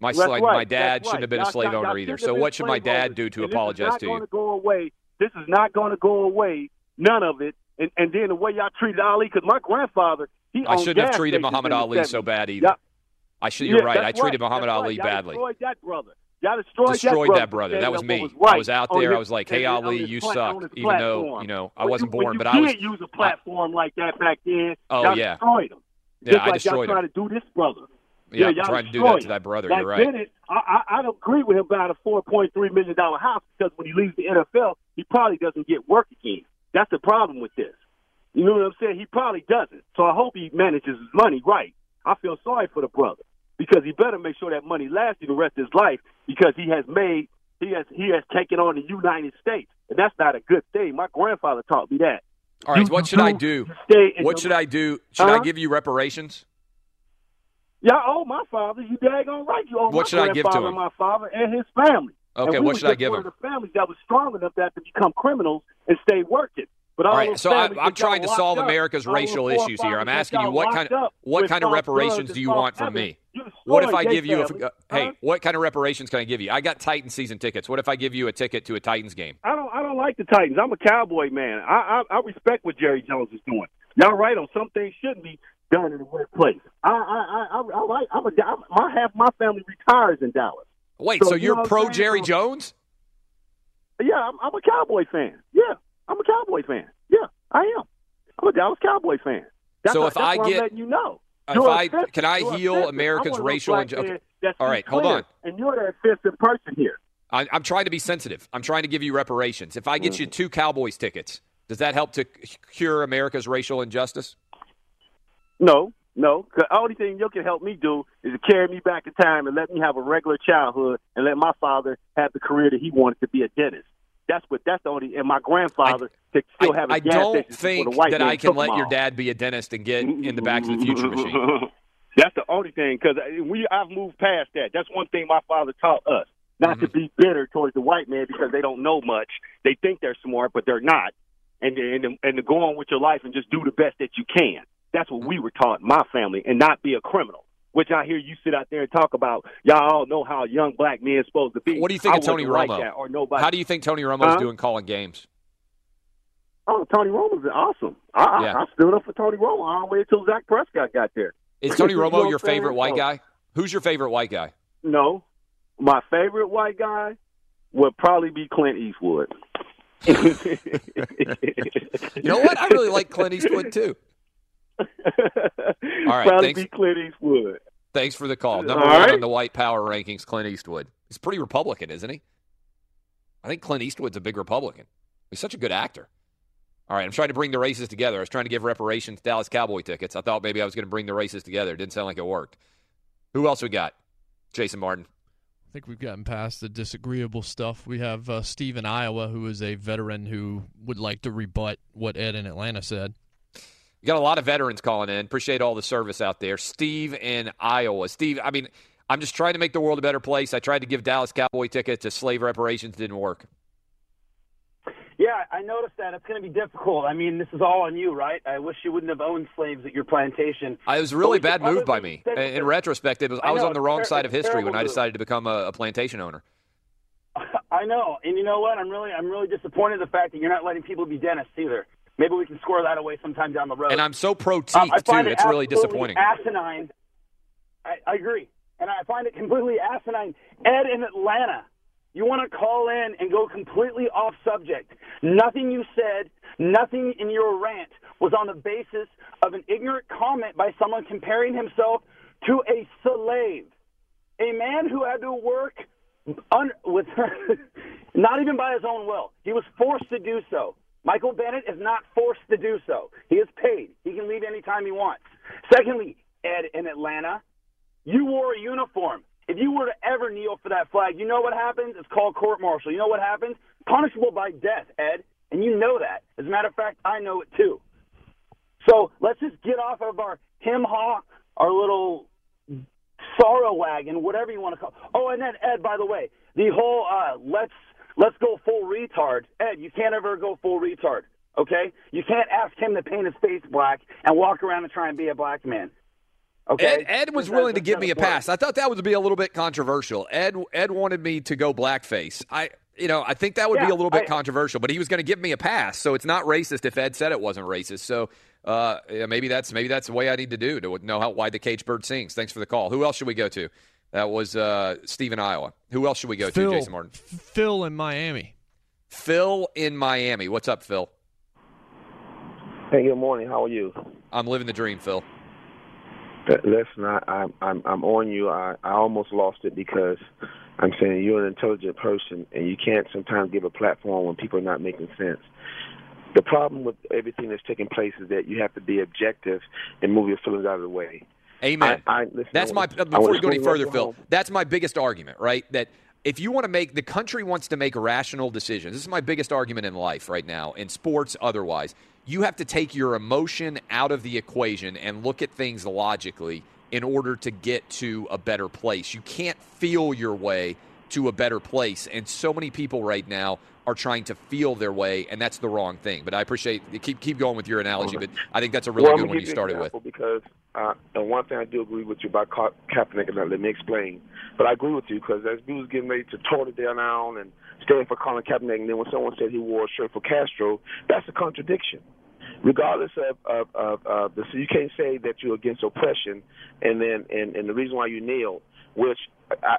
My sli- right. my dad shouldn't have been a slave Y'all- owner y'all either. So what should my dad owners. do to And apologize this is to not you? going to go away. This is not going to go away. None of it. And, and then the way y'all treated Ali, because my grandfather, he I shouldn't have treated Muhammad Ali so bad either. Y'all- I should. You're Yeah, right. I treated right. Muhammad That's Ali right. Badly. Destroyed that brother. Y'all destroyed, Destroyed that that brother. brother. That was me. up what I was out there. his- I was like, "Hey, on Ali, you suck," even though, you know, I wasn't born, you but I was- use a platform like that back then. Oh, yeah. destroyed him. Yeah, I destroyed him. trying to do this brother. Yeah, I'm trying to do that to that brother. You're right. Bennett, I, I, I don't agree with him buying a four point three million dollar house because when he leaves the NFL, he probably doesn't get work again. That's the problem with this. You know what I'm saying? He probably doesn't. So I hope he manages his money right. I feel sorry for the brother because he better make sure that money lasts you the rest of his life because he has made he has he has taken on the United States and that's not a good thing. My grandfather taught me that. All right, You what should I do do? stay in What should I do? Should I Huh? give you reparations? Yeah, I owe my father. You daggone right. You owe What my should I give to grandfather, him? my father, and his family. Okay, And we what was should I give one him? Of the families that was strong enough that to become criminals and stay working. But All all right, so I, families I'm trying to solve America's racial issues here. I'm asking you what kind of what kind of reparations do you want from me? What if I give you? A, uh, hey, what kind of reparations can I give you? I got Titans season tickets. What if I give you a ticket to a Titans game? I don't. I don't like the Titans. I'm a Cowboy man. I I, I respect what Jerry Jones is doing. Y'all right on some things shouldn't be done in the workplace. I I I I, I like. I'm a. I'm, my half my family retires in Dallas. Wait, so, you you're pro? Jerry Jones? Yeah, I'm, I'm a Cowboy fan. Yeah, I'm a Cowboy fan. Yeah, I am. I'm a Dallas Cowboys fan. That's So if I get- letting you know. if You're I- offensive. can I You're heal offensive. America's I'm one of those racial injustice. that All right, hold on. And you're the offensive person here. I, I'm trying to be sensitive. I'm trying to give you reparations. If I get Mm. you two Cowboys tickets, does that help to cure America's racial injustice? No, no. 'cause the only thing you can help me do is to carry me back in time and let me have a regular childhood and let my father have the career that he wanted to be a dentist. That's what. That's the only. And my grandfather to still have a I gas don't think that man I can let your dad be a dentist and get in the Back of the Future machine. That's the only thing because we I've moved past that. That's one thing my father taught us not to mm-hmm. be bitter towards the white man because they don't know much. They think they're smart, but they're not. And and and to go on with your life and just do the best that you can. That's what mm-hmm. we were taught in my family, and not be a criminal. Which I hear you sit out there and talk about. Y'all all know how young black men supposed to be. What do you think I of Tony Romo? Like or nobody. How do you think Tony Romo's Huh? doing calling games? Oh, Tony Romo's awesome. I, I- Yeah. I stood up for Tony Romo all the way until Dak Prescott got there. Is Tony You know Romo your favorite white oh. guy? Who's your favorite white guy? No, my favorite white guy would probably be Clint Eastwood. You know what? I really like Clint Eastwood too. All right, probably thanks. be Clint Eastwood. Thanks for the call. Number All one right. on the white power rankings, Clint Eastwood. He's pretty Republican, isn't he? I think Clint Eastwood's a big Republican. He's such a good actor. All right, I'm trying to bring the races together. I was trying to give reparations Dallas Cowboy tickets. I thought maybe I was going to bring the races together. It didn't sound like it worked. Who else we got? Jason Martin. I think we've gotten past the disagreeable stuff. We have uh, Steve in Iowa, who is a veteran who would like to rebut what Ed in Atlanta said. You got a lot of veterans calling in. Appreciate all the service out there. Steve in Iowa. Steve, I mean, I'm just trying to make the world a better place. I tried to give Dallas Cowboy tickets to slave reparations, didn't work. Yeah, I noticed that. It's going to be difficult. I mean, this is all on you, right? I wish you wouldn't have owned slaves at your plantation. I It was a really bad move by me. In in retrospect, it was, I I was know, on the wrong ter- side of history when I decided to become a, a plantation owner. I know, and you know what? I'm really, I'm really disappointed in the fact that you're not letting people be dentists either. Maybe we can score that away sometime down the road. And I'm so pro Um, teeth, too. it It's really disappointing. Asinine. I, I agree, and I find it completely asinine. Ed in Atlanta, you want to call in and go completely off subject. Nothing you said, nothing in your rant was on the basis of an ignorant comment by someone comparing himself to a slave, a man who had to work un- with not even by his own will. He was forced to do so. Michael Bennett is not forced to do so. He is paid. He can leave anytime he wants. Secondly, Ed in Atlanta, you wore a uniform. If you were to ever kneel for that flag, you know what happens? It's called court martial. You know what happens? Punishable by death, Ed. And you know that. As a matter of fact, I know it too. So let's just get off of our him haw, our little sorrow wagon, whatever you want to call. Oh, and then Ed, by the way, the whole uh, let's let's go full retard. Ed, you can't ever go full retard. Okay, you can't ask him to paint his face black and walk around and try and be a black man. Okay, Ed, Ed was willing to give me a pass. I thought that would be a little bit controversial. Ed Ed wanted me to go blackface. I you know I think that would be a little bit I- controversial, but he was going to give me a pass, so it's not racist if Ed said it wasn't racist. So uh, yeah, maybe that's maybe that's the way I need to do to know how why the cage bird sings. Thanks for the call. Who else should we go to? That was uh, Steve in Iowa. Who else should we go Phil. to? Jason Martin. Phil in Miami. Phil in Miami. What's up, Phil? Hey, good morning. How are you? I'm living the dream, Phil. Listen, I, I'm I'm I'm on you. I I almost lost it because I'm saying you're an intelligent person, and you can't sometimes give a platform when people are not making sense. The problem with everything that's taking place is that you have to be objective and move your feelings out of the way. Amen. I, I, listen, That's my uh, before wanna we go any further, Phil. That's my biggest argument, right? That if you want to make the country wants to make rational decisions. This is my biggest argument in life right now, in sports, otherwise. You have to take your emotion out of the equation and look at things logically in order to get to a better place. You can't feel your way to a better place, and so many people right now are trying to feel their way, and that's the wrong thing. But I appreciate keep keep going with your analogy, but I think that's a really well, good one you started with. Because uh, and one thing I do agree with you about Ka- Kaepernick, and let me explain. But I agree with you because as we was getting ready to tore it down and stand for Colin Kaepernick, and then when someone said he wore a shirt for Castro, that's a contradiction. Regardless of of, of, of the, so you can't say that you're against oppression, and then and, and the reason why you kneel, which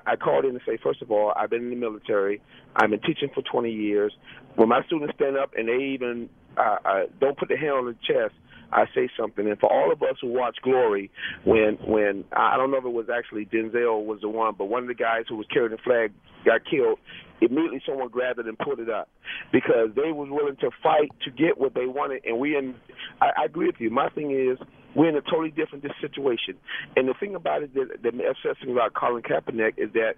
I, called in to say, first of all, I've been in the military. I've been teaching for 20 years. When my students stand up and they even uh, uh, don't put their hand on the chest, I say something. And for all of us who watch Glory, when when I don't know if it was actually Denzel was the one, but one of the guys who was carrying the flag got killed. Immediately, someone grabbed it and put it up because they was willing to fight to get what they wanted. And we, in, I, I agree with you. My thing is we're in a totally different situation. And the thing about it that, that upsets me about Colin Kaepernick is that,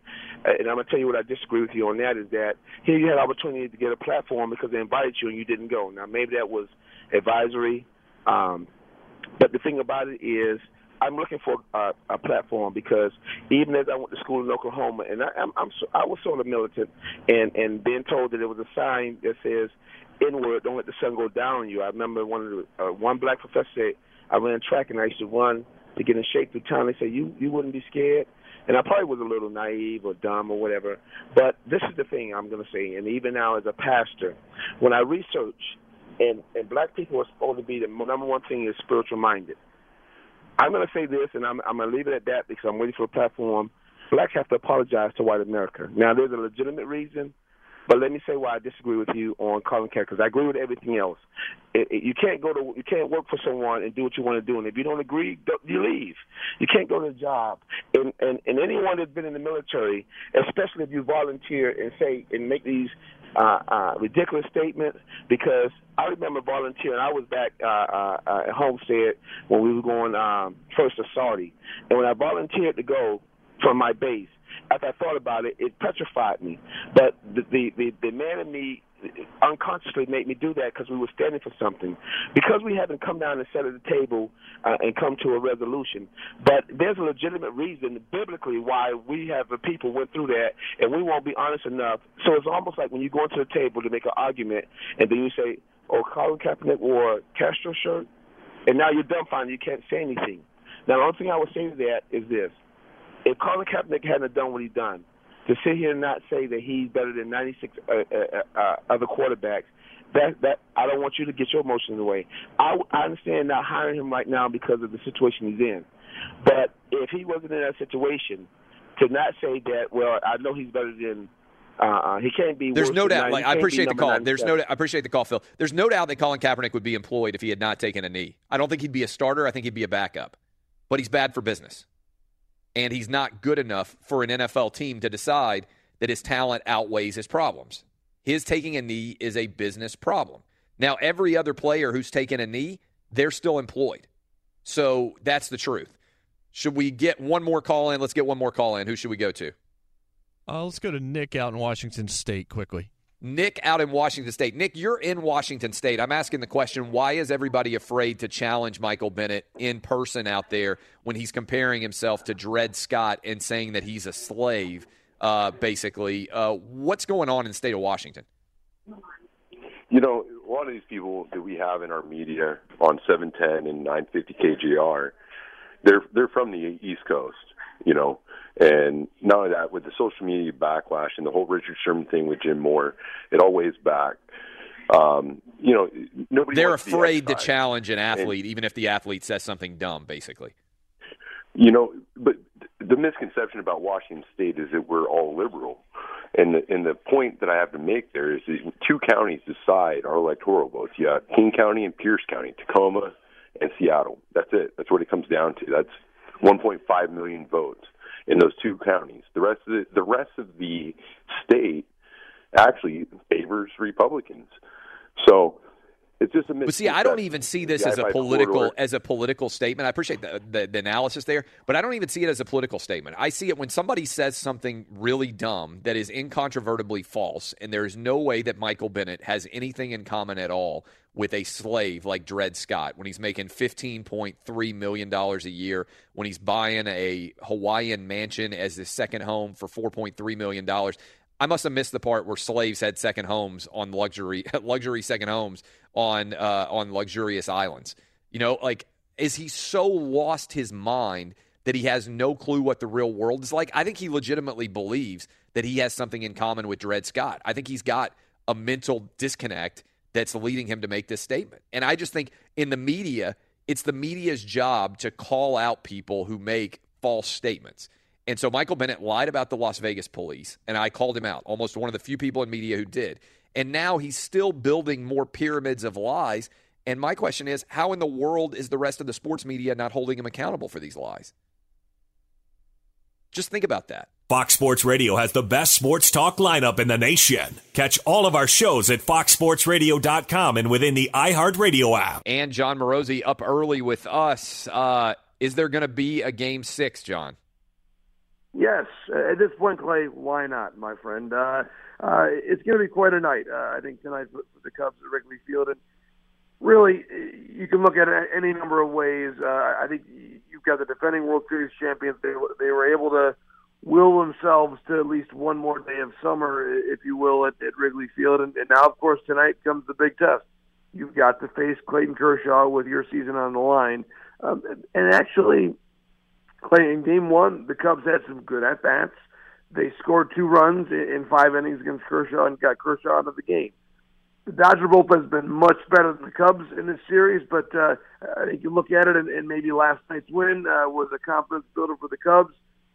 uh, and I'm gonna tell you what I disagree with you on that is that here you had opportunity to get a platform because they invited you and you didn't go. Now maybe that was advisory, um, but the thing about it is. I'm looking for a, a platform because even as I went to school in Oklahoma, and I, I'm, I'm so, I was sort of militant, and and being told that there was a sign that says "Inward, don't let the sun go down on you." I remember one of the uh, one black professor said, I ran track and I used to run to get in shape through town. They said, "You you wouldn't be scared." And I probably was a little naive or dumb or whatever. But this is the thing I'm going to say, and even now as a pastor, when I research, and and black people are supposed to be the number one thing is spiritual minded. I'm going to say this, and I'm, I'm going to leave it at that because I'm waiting for a platform. Blacks have to apologize to white America. Now, there's a legitimate reason, but let me say why I disagree with you on Colin Kaepernick because I agree with everything else. It, it, you can't go to you can't work for someone and do what you want to do, and if you don't agree, you leave. You can't go to a job. And, and and anyone that's been in the military, especially if you volunteer and say and make these uh, uh, ridiculous statements, because I remember volunteering. I was back uh, uh, uh, at Homestead when we were going um, first to Saudi, and when I volunteered to go from my base, after I thought about it, it petrified me. But the the the, the man in me unconsciously made me do that because we were standing for something. Because we haven't come down and sat at the table uh, and come to a resolution. But there's a legitimate reason biblically why we have the people went through that, and we won't be honest enough. So it's almost like when you go into the table to make an argument, and then you say, "Oh, Colin Kaepernick wore Castro shirt," and now you're dumbfounded. You can't say anything. Now, the only thing I would say to that is this: if Colin Kaepernick hadn't done what he done, to sit here and not say that he's better than 96 uh, uh, uh, other quarterbacks, that that I don't want you to get your emotions in the way. I, I understand not hiring him right now because of the situation he's in, but if he wasn't in that situation, to not say that, well, I know he's better than. Uh, he can't be. There's no doubt. Like, I appreciate the call. There's no. I appreciate the call, Phil. There's no doubt that Colin Kaepernick would be employed if he had not taken a knee. I don't think he'd be a starter. I think he'd be a backup. But he's bad for business and he's not good enough for an NFL team to decide that his talent outweighs his problems. His taking a knee is a business problem. Now, every other player who's taken a knee, they're still employed. So that's the truth. Should we get one more call in? Let's get one more call in. Who should we go to? Uh, let's go to Nick out in Washington State quickly. Nick out in Washington State. Nick, you're in Washington State. I'm asking the question why is everybody afraid to challenge Michael Bennett in person out there when he's comparing himself to Dred Scott and saying that he's a slave, uh, basically? Uh, what's going on in the state of Washington? You know, a lot of these people that we have in our media on 710 and 950 KJR, they're they're from the East Coast, you know, and not only that, with the social media backlash and the whole Richard Sherman thing with Jim Moore, it all weighs back. Um, you know, nobody. They're afraid the to challenge an athlete, even if the athlete says something dumb, basically. You know, but the misconception about Washington State is that we're all liberal, and the and the point that I have to make there is that two counties decide our electoral votes. You got King County and Pierce County, Tacoma and Seattle. That's it. That's what it comes down to. That's 1.5 million votes in those two counties. The rest of the the rest of the state actually favors Republicans. So it's just a But see, I don't even see this as a political as a political statement. I appreciate the, the, the analysis there, but I don't even see it as a political statement. I see it when somebody says something really dumb that is incontrovertibly false, and there is no way that Michael Bennett has anything in common at all with a slave like Dred Scott when he's making fifteen point three million dollars a year, when he's buying a Hawaiian mansion as his second home for four point three million dollars. I must have missed the part where slaves had second homes on luxury luxury second homes on uh, on luxurious islands. You know, like is he so lost his mind that he has no clue what the real world is like? I think he legitimately believes that he has something in common with Dred Scott. I think he's got a mental disconnect that's leading him to make this statement. And I just think in the media, it's the media's job to call out people who make false statements. And so Michael Bennett lied about the Las Vegas police, and I called him out, almost one of the few people in media who did. And now he's still building more pyramids of lies. And my question is, how in the world is the rest of the sports media not holding him accountable for these lies? Just think about that. Fox Sports Radio has the best sports talk lineup in the nation. Catch all of our shows at foxsportsradio.com and within the iHeartRadio app. And Jon Morosi up early with us. Uh, is there going to be a game six, John? Yes, uh, at this point, Clay, why not, my friend? Uh, uh, it's going to be quite a night. Uh, I think tonight for, the Cubs at Wrigley Field, and really, you can look at it any number of ways. Uh, I think you've got the defending World Series champions. They they were able to will themselves to at least one more day of summer, if you will, at, at Wrigley Field, and, and now, of course, tonight comes the big test. You've got to face Clayton Kershaw with your season on the line, um, and actually Clay, in game one, the Cubs had some good at bats. They scored two runs in five innings against Kershaw and got Kershaw out of the game. The Dodger bullpen has been much better than the Cubs in this series, but uh, I think you look at it and, and maybe last night's win uh, was a confidence builder for the Cubs.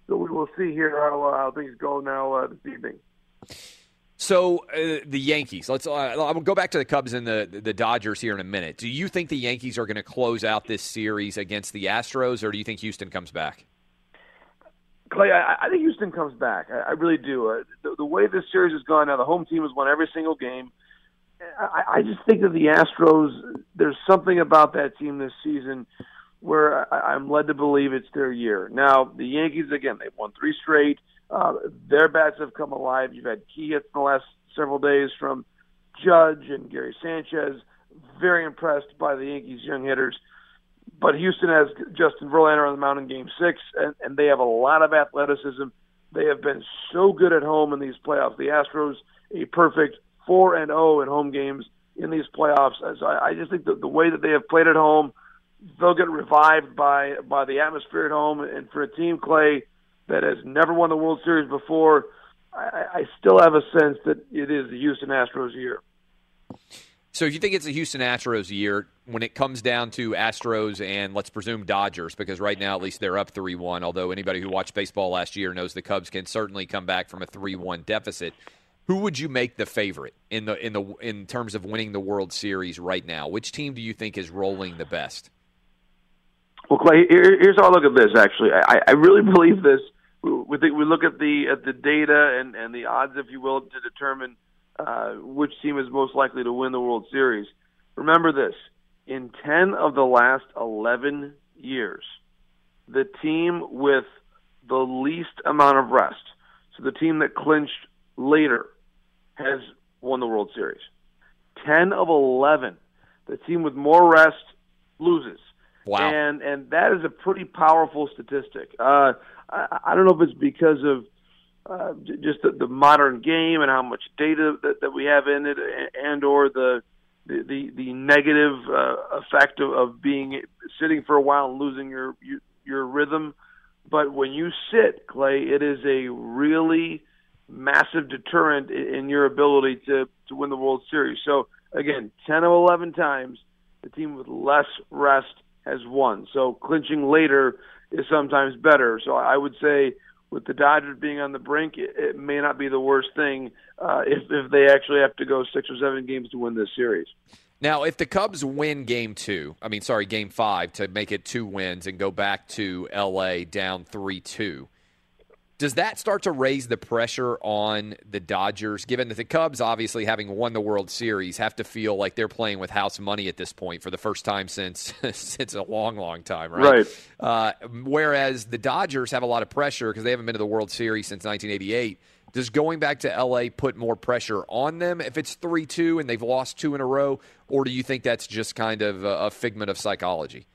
So we will see here how, uh, how things go now uh, this evening. So uh, the Yankees. Let's. Uh, I'll go back to the Cubs and the the Dodgers here in a minute. Do you think the Yankees are going to close out this series against the Astros, or do you think Houston comes back? Clay, I, I think Houston comes back. I, I really do. Uh, the, the way this series has gone now, the home team has won every single game. I, I just think that the Astros. There's something about that team this season where I, I'm led to believe it's their year. Now the Yankees again, they've won three straight. Uh, their bats have come alive. You've had key hits in the last several days from Judge and Gary Sanchez. Very impressed by the Yankees' young hitters. But Houston has Justin Verlander on the mound in Game Six, and, and they have a lot of athleticism. They have been so good at home in these playoffs. The Astros, a perfect four and zero in home games in these playoffs. So I, I just think that the way that they have played at home, they'll get revived by by the atmosphere at home. And for a team, Clay, that has never won the World Series before, I, I still have a sense that it is the Houston Astros year. So if you think it's a Houston Astros year, when it comes down to Astros and let's presume Dodgers, because right now at least they're up three one. Although anybody who watched baseball last year knows the Cubs can certainly come back from a three one deficit. Who would you make the favorite in the in the in terms of winning the World Series right now? Which team do you think is rolling the best? Well, Clay, here, here's how I look at this. Actually, I, I really believe this. We think we look at the at the data and and the odds, if you will, to determine uh, which team is most likely to win the World Series. Remember this: in ten of the last eleven years, the team with the least amount of rest, so the team that clinched later, has won the World Series. Ten of eleven, the team with more rest loses. Wow. And and that is a pretty powerful statistic. Uh, I, I don't know if it's because of uh, just the, the modern game and how much data that, that we have in it, and or the the the, the negative uh, effect of, of being sitting for a while and losing your your, your rhythm. But when you sit, Clay, it is a really massive deterrent in, in your ability to to win the World Series. So again, ten of eleven times, the team with less rest has won. So clinching later is sometimes better. So I would say with the Dodgers being on the brink, it, it may not be the worst thing uh, if if they actually have to go six or seven games to win this series. Now, if the Cubs win game two, I mean, sorry, game five to make it two wins and go back to LA down 3 2, does that start to raise the pressure on the Dodgers, given that the Cubs, obviously having won the World Series, have to feel like they're playing with house money at this point for the first time since since a long, long time, right? Right. Uh, whereas the Dodgers have a lot of pressure because they haven't been to the World Series since 1988. Does going back to LA put more pressure on them if it's 3 2 and they've lost two in a row? Or do you think that's just kind of a, a figment of psychology?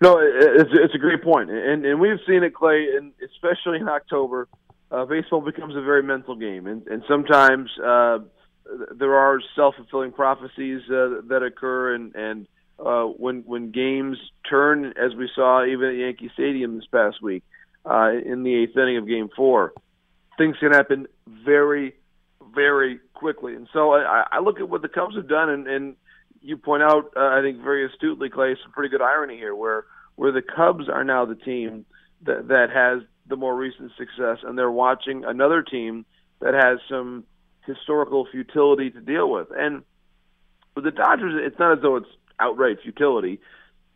No, it's it's a great point, and and we've seen it, Clay, and especially in October, uh, baseball becomes a very mental game, and and sometimes uh, there are self fulfilling prophecies uh, that occur, and and uh, when when games turn, as we saw even at Yankee Stadium this past week, uh, in the eighth inning of Game Four, things can happen very, very quickly, and so I, I look at what the Cubs have done, and, and you point out, uh, I think very astutely, Clay, some pretty good irony here, where where the Cubs are now the team that that has the more recent success, and they're watching another team that has some historical futility to deal with. And with the Dodgers, it's not as though it's outright futility,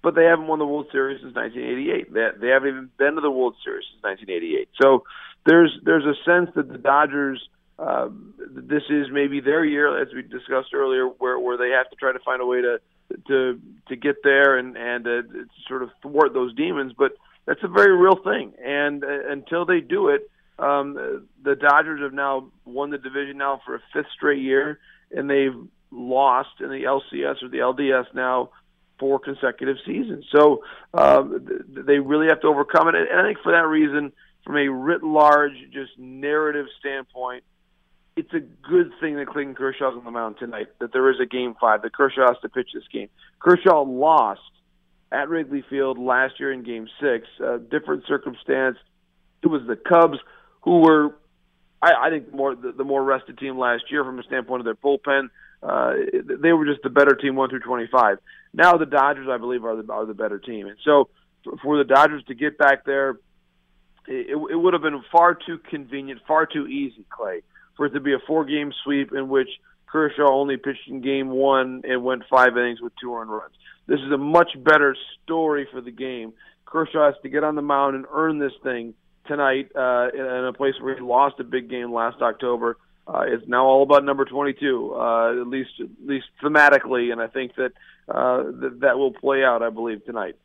but they haven't won the World Series since 1988. They, they haven't even been to the World Series since 1988. So there's there's a sense that the Dodgers. Uh, this is maybe their year, as we discussed earlier, where where they have to try to find a way to to to get there and and uh, sort of thwart those demons. But that's a very real thing, and uh, until they do it, um, the Dodgers have now won the division now for a fifth straight year, and they've lost in the LCS or the LDS now four consecutive seasons. So um, th- they really have to overcome it, and I think for that reason, from a writ large, just narrative standpoint it's a good thing that Clayton Kershaw's on the mound tonight. That there is a game five. That Kershaw has to pitch this game. Kershaw lost at Wrigley Field last year in Game Six. Uh, different circumstance. It was the Cubs who were, I, I think, more the, the more rested team last year from a standpoint of their bullpen. Uh, they were just the better team, one through twenty-five. Now the Dodgers, I believe, are the are the better team, and so for, for the Dodgers to get back there, it, it would have been far too convenient, far too easy, Clay for it to be a four game sweep in which Kershaw only pitched in game one and went five innings with two earned runs. This is a much better story for the game. Kershaw has to get on the mound and earn this thing tonight uh, in, a place where he lost a big game last October. Uh, it's now all about number 22, uh, at least at least thematically, and I think that uh, th- that will play out. I believe tonight.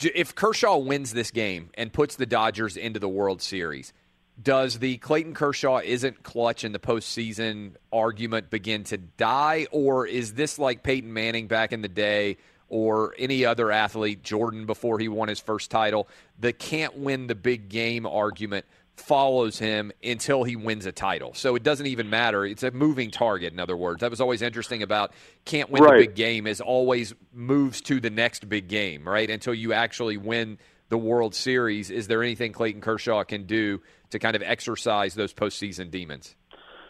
If Kershaw wins this game and puts the Dodgers into the World Series, does the Clayton Kershaw isn't clutch in the postseason argument begin to die, or is this like Peyton Manning back in the day? Or any other athlete, Jordan before he won his first title, the can't win the big game argument follows him until he wins a title. So it doesn't even matter. It's a moving target, in other words. That was always interesting about can't win Right. the big game is always moves to the next big game, right? Until you actually win the World Series. Is there anything Clayton Kershaw can do to kind of exercise those postseason demons?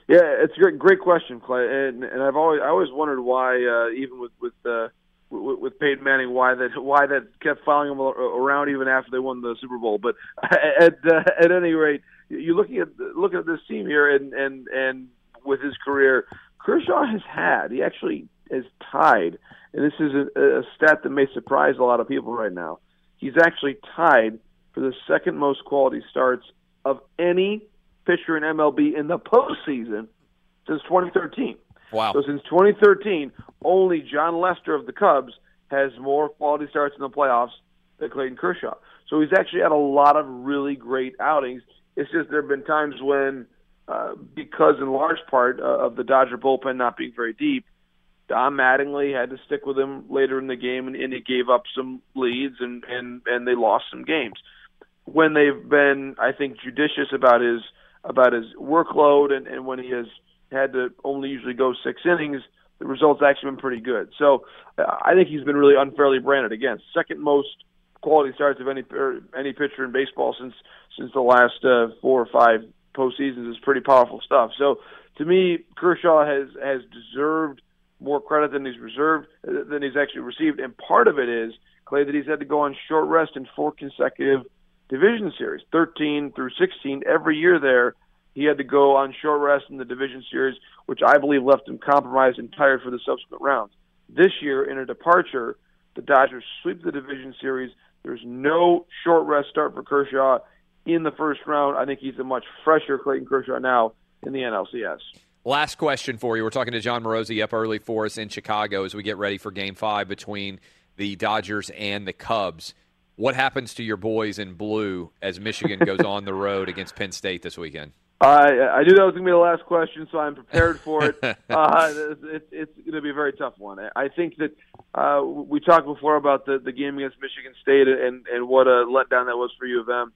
Yeah, it's a great, great question, Clay. And and I've always I always wondered why, uh, even with with uh, with, with Peyton Manning, why that why that kept following him around even after they won the Super Bowl. But at uh, at any rate, you're looking at looking at this team here, and and and with his career, Kershaw has had he actually is tied, and this is a, a stat that may surprise a lot of people right now. He's actually tied for the second most quality starts of any pitcher in MLB in the postseason since 2013. Wow. So since 2013, only Jon Lester of the Cubs has more quality starts in the playoffs than Clayton Kershaw. So he's actually had a lot of really great outings. It's just there have been times when, uh, because in large part uh, of the Dodger bullpen not being very deep, Don Mattingly had to stick with him later in the game, and, and he gave up some leads, and and and they lost some games. When they've been, I think, judicious about his about his workload, and, and when he has had to only usually go six innings, the results actually been pretty good. So uh, I think he's been really unfairly branded. Again, second most quality starts of any any pitcher in baseball since since the last uh, four or five postseasons is pretty powerful stuff. So to me, Kershaw has has deserved more credit than he's reserved than he's actually received, and part of it is Clay that he's had to go on short rest in four consecutive division series, 13 through 16. Every year there, he had to go on short rest in the division series, which I believe left him compromised and tired for the subsequent rounds. This year, in a departure, the Dodgers sweep the division series. There's no short rest start for Kershaw in the first round. I think he's a much fresher Clayton Kershaw now in the NLCS. Last question for you. We're talking to Jon Morosi up early for us in Chicago as we get ready for game five between the Dodgers and the Cubs. What happens to your boys in blue as Michigan goes on the road against Penn State this weekend? I I knew that was going to be the last question, so I'm prepared for it. uh, it it's going to be a very tough one. I think that uh, we talked before about the the game against Michigan State and and what a letdown that was for U of M.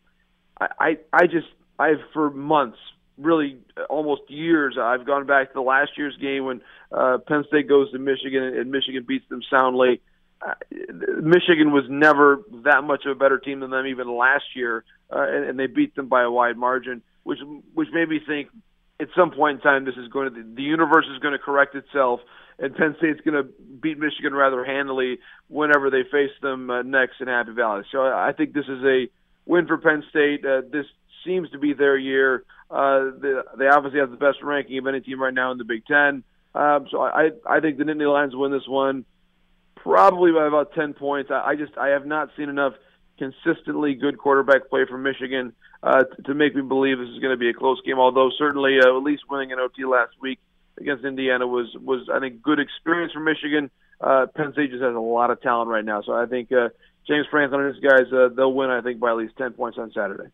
I I, I just I've for months, really almost years, I've gone back to the last year's game when uh, Penn State goes to Michigan and Michigan beats them soundly. Uh, Michigan was never that much of a better team than them even last year, uh, and, and they beat them by a wide margin, which which made me think at some point in time this is going to the universe is going to correct itself, and Penn State's going to beat Michigan rather handily whenever they face them uh, next in Happy Valley. So I I think this is a win for Penn State. Uh, this seems to be their year. Uh, they, they obviously have the best ranking of any team right now in the Big Ten. Um, so I I think the Nittany Lions win this one probably by about 10 points. I, I just I have not seen enough consistently good quarterback play from Michigan uh, to, to make me believe this is going to be a close game. Although certainly uh, at least winning an OT last week against Indiana was was I think good experience for Michigan. Uh, Penn State just has a lot of talent right now, so I think uh, James Franklin and his guys uh, they'll win. I think by at least 10 points on Saturday.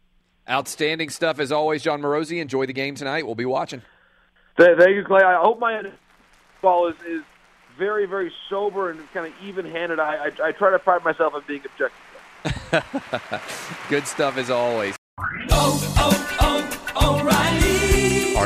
Outstanding stuff as always, Jon Morosi. Enjoy the game tonight. We'll be watching. Th- Thank you, Clay. I hope my ball is, is very, very sober and kind of even-handed. I, I, I try to pride myself on being objective. Good stuff as always. Oh, oh,